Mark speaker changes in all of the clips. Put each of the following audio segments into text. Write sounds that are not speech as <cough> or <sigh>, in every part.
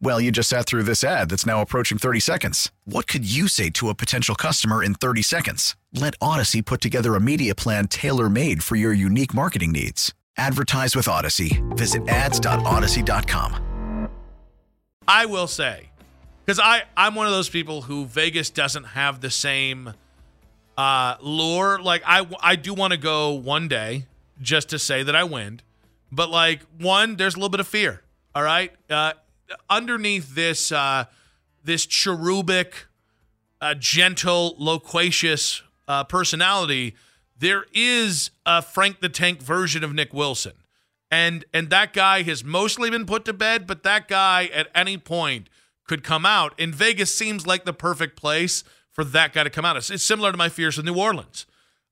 Speaker 1: Well, you just sat through this ad that's now approaching 30 seconds. What could you say to a potential customer in 30 seconds? Let Odyssey put together a media plan tailor made for your unique marketing needs. Advertise with Odyssey. Visit ads.odyssey.com.
Speaker 2: I will say, because I'm one of those people who Vegas doesn't have the same uh, lure. Like I I do want to go one day just to say that I win, but like one, there's a little bit of fear. All right, uh, underneath this uh, this cherubic, uh, gentle, loquacious uh, personality, there is a Frank the Tank version of Nick Wilson, and and that guy has mostly been put to bed, but that guy at any point could come out. And Vegas seems like the perfect place for that guy to come out. It's, it's similar to my fears with New Orleans.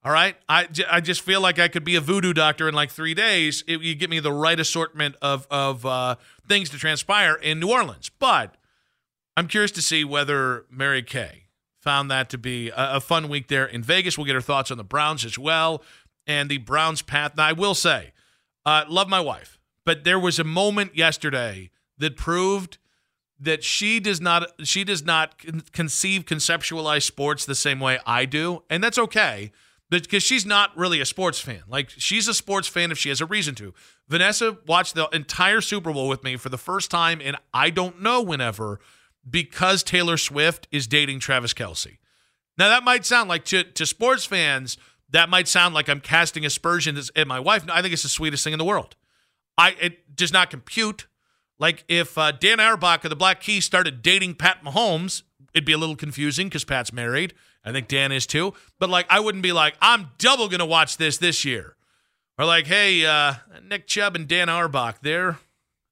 Speaker 2: All right. I, I just feel like I could be a voodoo doctor in like three days if you give me the right assortment of, of uh, things to transpire in New Orleans. But I'm curious to see whether Mary Kay found that to be a, a fun week there in Vegas. We'll get her thoughts on the Browns as well and the Browns' path. Now, I will say, uh, love my wife, but there was a moment yesterday that proved that she does not she does not conceive conceptualize sports the same way I do, and that's okay because she's not really a sports fan. Like she's a sports fan if she has a reason to. Vanessa watched the entire Super Bowl with me for the first time, and I don't know whenever because Taylor Swift is dating Travis Kelce. Now that might sound like to, to sports fans, that might sound like I'm casting aspersions at my wife. No, I think it's the sweetest thing in the world. I it does not compute. Like if uh, Dan Auerbach of the Black Keys started dating Pat Mahomes, it'd be a little confusing because Pat's married. I think Dan is too. But like, I wouldn't be like, I'm double gonna watch this this year, or like, hey, uh, Nick Chubb and Dan Auerbach, they're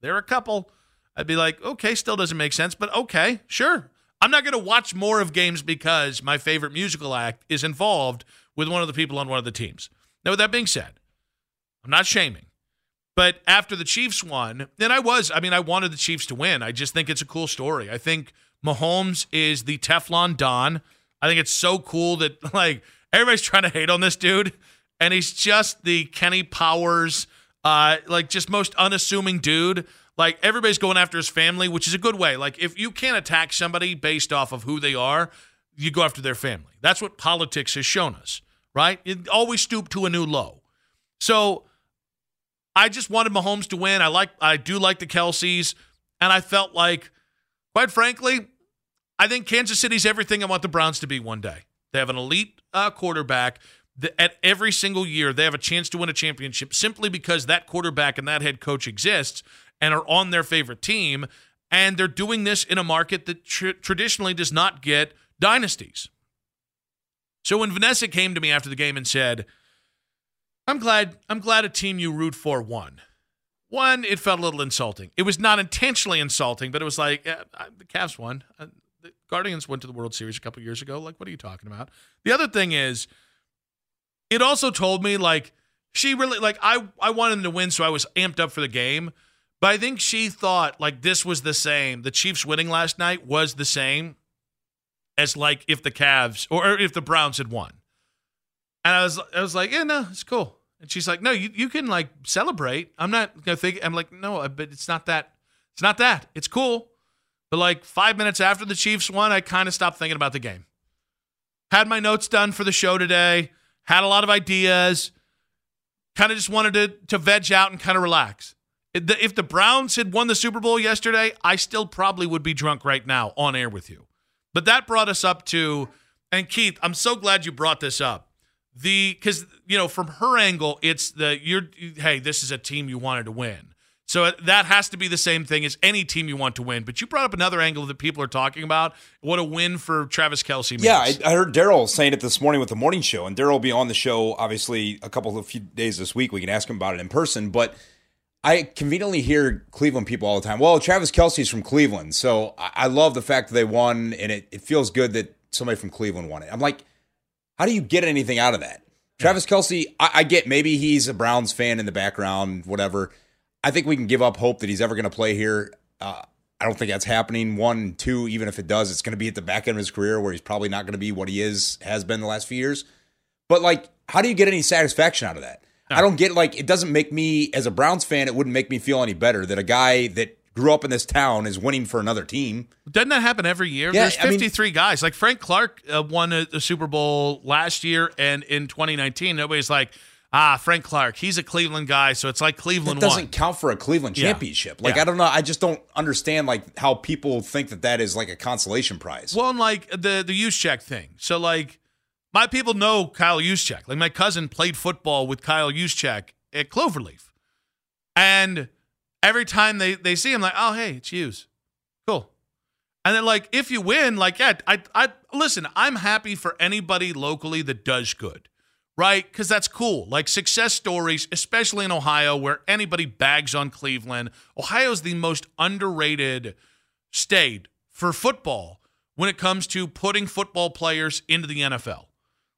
Speaker 2: they're a couple. I'd be like, okay, still doesn't make sense, but okay, sure. I'm not gonna watch more of games because my favorite musical act is involved with one of the people on one of the teams. Now, with that being said, I'm not shaming. But after the Chiefs won, and I was, I mean, I wanted the Chiefs to win. I just think it's a cool story. I think Mahomes is the Teflon Don I think it's so cool that <laughs> like everybody's trying to hate on this dude, and he's just the Kenny Powers, uh, like just most unassuming dude. Like everybody's going after his family, which is a good way. Like if you can't attack somebody based off of who they are, you go after their family. That's what politics has shown us, right? You always stoop to a new low. So I just wanted Mahomes to win. I like I do like the Kelces, and I felt like, quite frankly, I think Kansas City's everything I want the Browns to be one day. They have an elite uh, quarterback. At every single year, they have a chance to win a championship simply because that quarterback and that head coach exists and are on their favorite team. And they're doing this in a market that tr- traditionally does not get dynasties. So when Vanessa came to me after the game and said, "I'm glad, I'm glad a team you root for won." One, it felt a little insulting. It was not intentionally insulting, but it was like the Cavs won. Guardians went to the World Series a couple years ago. Like, what are you talking about? The other thing is, it also told me like she really like I I wanted them to win, so I was amped up for the game. But I think she thought like this was the same. The Chiefs winning last night was the same as like if the Cavs or if the Browns had won. And I was I was like, yeah, no, it's cool. And she's like, no, you, you can like celebrate. I'm not gonna think. I'm like, no, but it's not that. It's not that. It's cool. But like five minutes after the Chiefs won, I kind of stopped thinking about the game. Had my notes done for the show today, had a lot of ideas, kind of just wanted to, to veg out and kind of relax. If the Browns had won the Super Bowl yesterday, I still probably would be drunk right now on air with you. But that brought us up to, and Keith, I'm so glad you brought this up. the because you know from her angle, it's the you're hey, this is a team you wanted to win. So uh, that has to be the same thing as any team you want to win. But you brought up another angle that people are talking about. What a win for Travis Kelce. means.
Speaker 3: Yeah, I, I heard Daryl saying it this morning with the morning show, and Daryl will be on the show obviously a couple of few days this week. We can ask him about it in person, but. I conveniently hear Cleveland people all the time. Well, Travis Kelce's from Cleveland, so I, I love the fact that they won, and it, it feels good that somebody from Cleveland won it. I'm like, how do you get anything out of that? Travis Kelce, I, I get maybe he's a Browns fan in the background, whatever. I think we can give up hope that he's ever going to play here. Uh, I don't think that's happening. One, two, even if it does, it's going to be at the back end of his career where he's probably not going to be what he is has been the last few years. But like, how do you get any satisfaction out of that? No. I don't get like it doesn't make me as a Browns fan. It wouldn't make me feel any better that a guy that grew up in this town is winning for another team.
Speaker 2: Doesn't that happen every year? Yeah, There's 53 I mean, guys. Like Frank Clark uh, won a, a Super Bowl last year and in 2019. Nobody's like ah, Frank Clark, he's a Cleveland guy, so it's like Cleveland
Speaker 3: that doesn't
Speaker 2: won.
Speaker 3: count for a Cleveland championship. Yeah. Like yeah. I don't know, I just don't understand like how people think that that is like a consolation prize.
Speaker 2: Well, and like the the Juszczyk thing. So like my people know Kyle Juszczyk. Like my cousin played football with Kyle Juszczyk at Cloverleaf, and every time they they see him, like, oh hey, it's Hughes, cool. And then like if you win, like yeah, I I listen. I'm happy for anybody locally that does good right? Because that's cool. Like success stories, especially in Ohio, where anybody bags on Cleveland. Ohio is the most underrated state for football when it comes to putting football players into the NFL.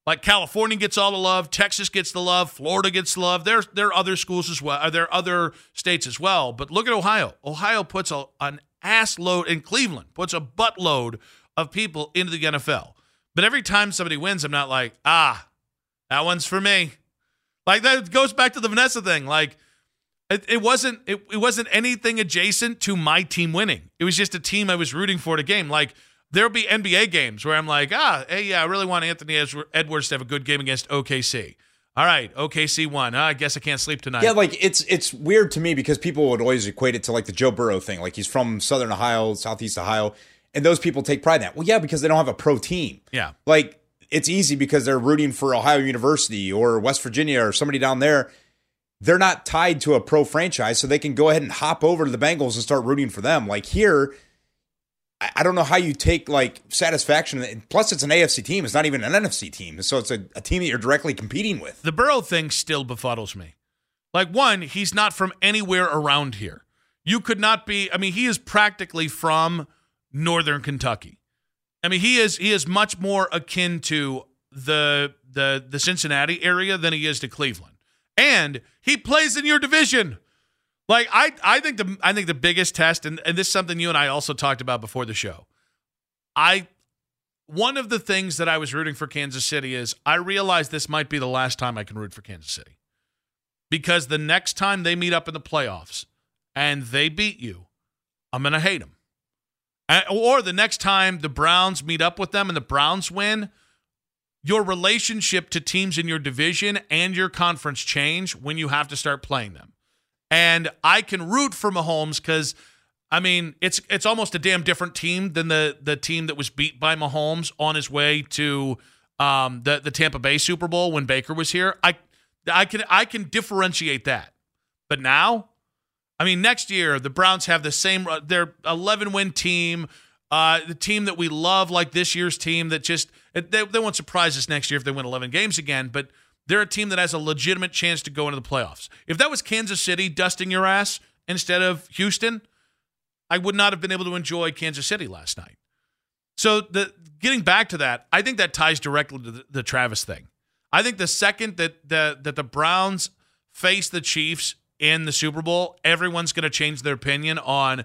Speaker 2: Like California gets all the love, Texas gets the love, Florida gets the love. There, there are other schools as well. There are other states as well. But look at Ohio. Ohio puts a, an ass load, in Cleveland puts a buttload of people into the NFL. But every time somebody wins, I'm not like, ah, that one's for me. Like that goes back to the Vanessa thing. Like it, it wasn't it, it wasn't anything adjacent to my team winning. It was just a team I was rooting for to game. Like there'll be NBA games where I'm like, ah, hey, yeah, I really want Anthony Edwards to have a good game against OKC. All right, OKC won. Oh, I guess I can't sleep tonight.
Speaker 3: Yeah, like it's it's weird to me because people would always equate it to like the Joe Burrow thing. Like he's from Southern Ohio, Southeast Ohio, and those people take pride in that. Well, yeah, because they don't have a pro team.
Speaker 2: Yeah,
Speaker 3: like it's easy because they're rooting for Ohio University or West Virginia or somebody down there. They're not tied to a pro franchise, so they can go ahead and hop over to the Bengals and start rooting for them. Like here, I don't know how you take like satisfaction. Plus, it's an AFC team. It's not even an NFC team. So it's a, a team that you're directly competing with.
Speaker 2: The Burrow thing still befuddles me. Like, one, he's not from anywhere around here. You could not be, I mean, he is practically from Northern Kentucky. I mean, he is he is much more akin to the the the Cincinnati area than he is to Cleveland. And he plays in your division. Like I I think the I think the biggest test, and, and this is something you and I also talked about before the show. I one of the things that I was rooting for Kansas City is I realized this might be the last time I can root for Kansas City. Because the next time they meet up in the playoffs and they beat you, I'm going to hate them. Or the next time the Browns meet up with them and the Browns win, your relationship to teams in your division and your conference change when you have to start playing them. And I can root for Mahomes because I mean it's it's almost a damn different team than the the team that was beat by Mahomes on his way to um, the the Tampa Bay Super Bowl when Baker was here. I I can I can differentiate that. But now I mean, next year the Browns have the same. Uh, they're 11 win team. Uh, the team that we love, like this year's team, that just they, they won't surprise us next year if they win 11 games again. But they're a team that has a legitimate chance to go into the playoffs. If that was Kansas City dusting your ass instead of Houston, I would not have been able to enjoy Kansas City last night. So the getting back to that, I think that ties directly to the, the Travis thing. I think the second that the that the Browns face the Chiefs in the Super Bowl, everyone's going to change their opinion on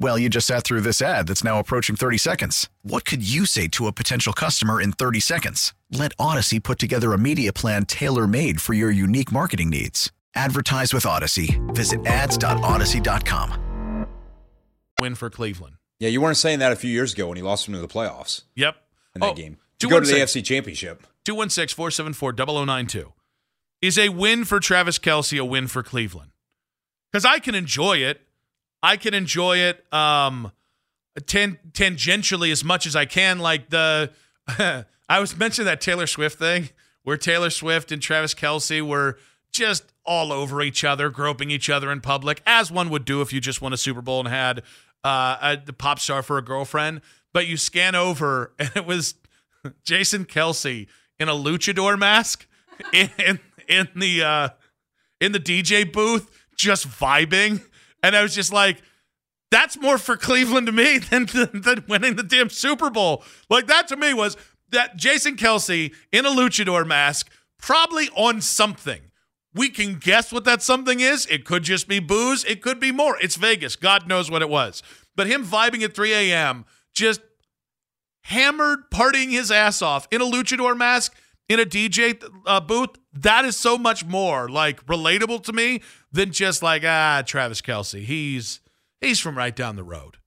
Speaker 1: Well, you just sat through this ad that's now approaching 30 seconds. What could you say to a potential customer in 30 seconds? Let Odyssey put together a media plan tailor made for your unique marketing needs. Advertise with Odyssey. Visit ads.odyssey.com.
Speaker 2: Win for Cleveland.
Speaker 3: Yeah, you weren't saying that a few years ago when he lost them to the playoffs
Speaker 2: Yep.
Speaker 3: in that
Speaker 2: Oh,
Speaker 3: game. To go to the
Speaker 2: 216.
Speaker 3: AFC Championship.
Speaker 2: 216 474 0092. Is a win for Travis Kelce a win for Cleveland? Because I can enjoy it. I can enjoy it um, tan- tangentially as much as I can. Like the, <laughs> I was mentioning that Taylor Swift thing where Taylor Swift and Travis Kelce were just all over each other, groping each other in public, as one would do if you just won a Super Bowl and had uh, a, the pop star for a girlfriend. But you scan over <laughs> and it was Jason Kelce in a luchador mask <laughs> in in, in the uh, in the DJ booth, just vibing, and I was just like, "That's more for Cleveland to me <laughs> than than, than winning the damn Super Bowl." Like that to me was that Jason Kelce in a luchador mask, probably on something. We can guess what that something is. It could just be booze. It could be more. It's Vegas. God knows what it was. But him vibing at 3 a.m., just hammered, partying his ass off in a luchador mask in a DJ uh, booth. That is so much more like relatable to me than just like ah Travis Kelce. He's he's from right down the road.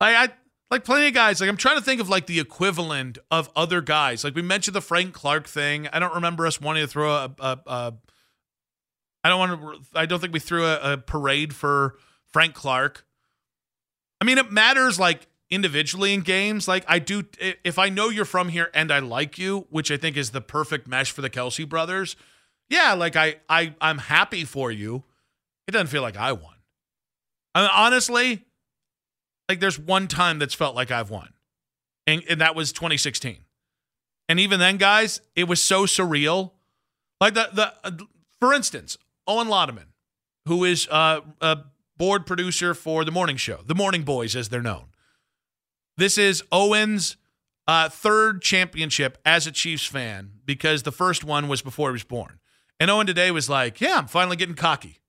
Speaker 2: Like I like plenty of guys. Like I'm trying to think of like the equivalent of other guys. Like we mentioned the Frank Clark thing. I don't remember us wanting to throw a. a, a I don't want to. I don't think we threw a, a parade for Frank Clark. I mean, it matters like individually in games. Like I do, if I know you're from here and I like you, which I think is the perfect mesh for the Kelce brothers. Yeah, like I, I, I'm happy for you. It doesn't feel like I won. I mean, honestly, like there's one time that's felt like I've won, and, and that was 2016. And even then, guys, it was so surreal. Like the the, uh, for instance, Owen Laudeman, who is uh, a board producer for the morning show, the Morning Boys, as they're known. This is Owen's uh, third championship as a Chiefs fan because the first one was before he was born. And Owen today was like, "Yeah, I'm finally getting cocky,"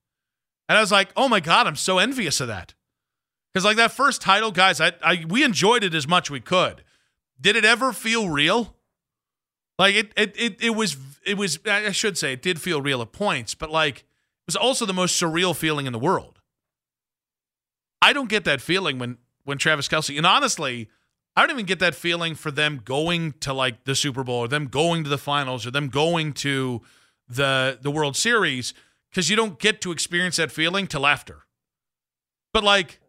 Speaker 2: and I was like, "Oh my god, I'm so envious of that." Because like that first title, guys, I, I we enjoyed it as much we could. Did it ever feel real? Like it, it, it, it was, it was. I should say it did feel real at points, but like it was also the most surreal feeling in the world. I don't get that feeling when when Travis Kelce, and honestly, I don't even get that feeling for them going to like the Super Bowl or them going to the finals or them going to the the World Series because you don't get to experience that feeling till after. But like,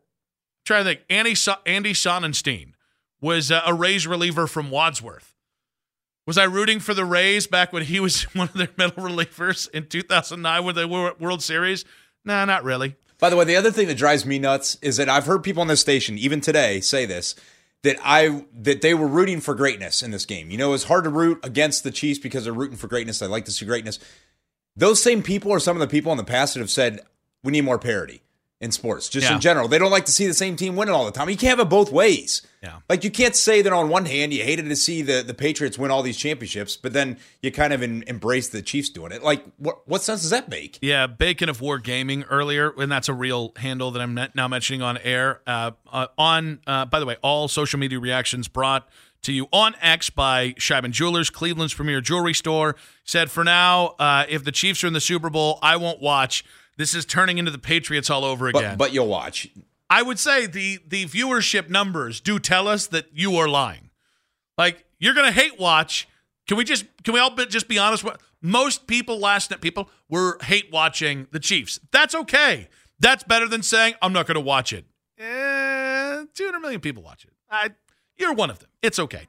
Speaker 2: try to think. Andy Andy Sonnanstine was a Rays reliever from Wadsworth. Was I rooting for the Rays back when he was <laughs> one of their middle relievers in 2009 with the Wor- World Series? Nah, not really.
Speaker 3: By the way, the other thing that drives me nuts is that I've heard people on this station, even today, say this that I that they were rooting for greatness in this game. You know, it's hard to root against the Chiefs because they're rooting for greatness. I like to see greatness. Those same people are some of the people in the past that have said we need more parity in sports, just
Speaker 2: Yeah.
Speaker 3: in general. They don't like to see the same team winning all the time. You can't have it both ways.
Speaker 2: Yeah.
Speaker 3: Like you can't say that on one hand you hated to see the, the Patriots win all these championships, but then you kind of in, embrace the Chiefs doing it. Like what what sense does that make?
Speaker 2: Yeah, Bacon of War Gaming earlier, and that's a real handle that I'm now mentioning on air. Uh, uh, on, uh, by the way, all social media reactions brought to you on X by Sheiban Jewelers, Cleveland's premier jewelry store. Said for now, uh, if the Chiefs are in the Super Bowl, I won't watch. This is turning into the Patriots all over again.
Speaker 3: But but you'll watch.
Speaker 2: I would say the the viewership numbers do tell us that you are lying. Like you're gonna hate watch. Can we just can we all be, just be honest? What most people last night people were hate watching the Chiefs. That's okay. That's better than saying I'm not gonna watch it. Eh, 200 million people watch it. I, you're one of them. It's okay.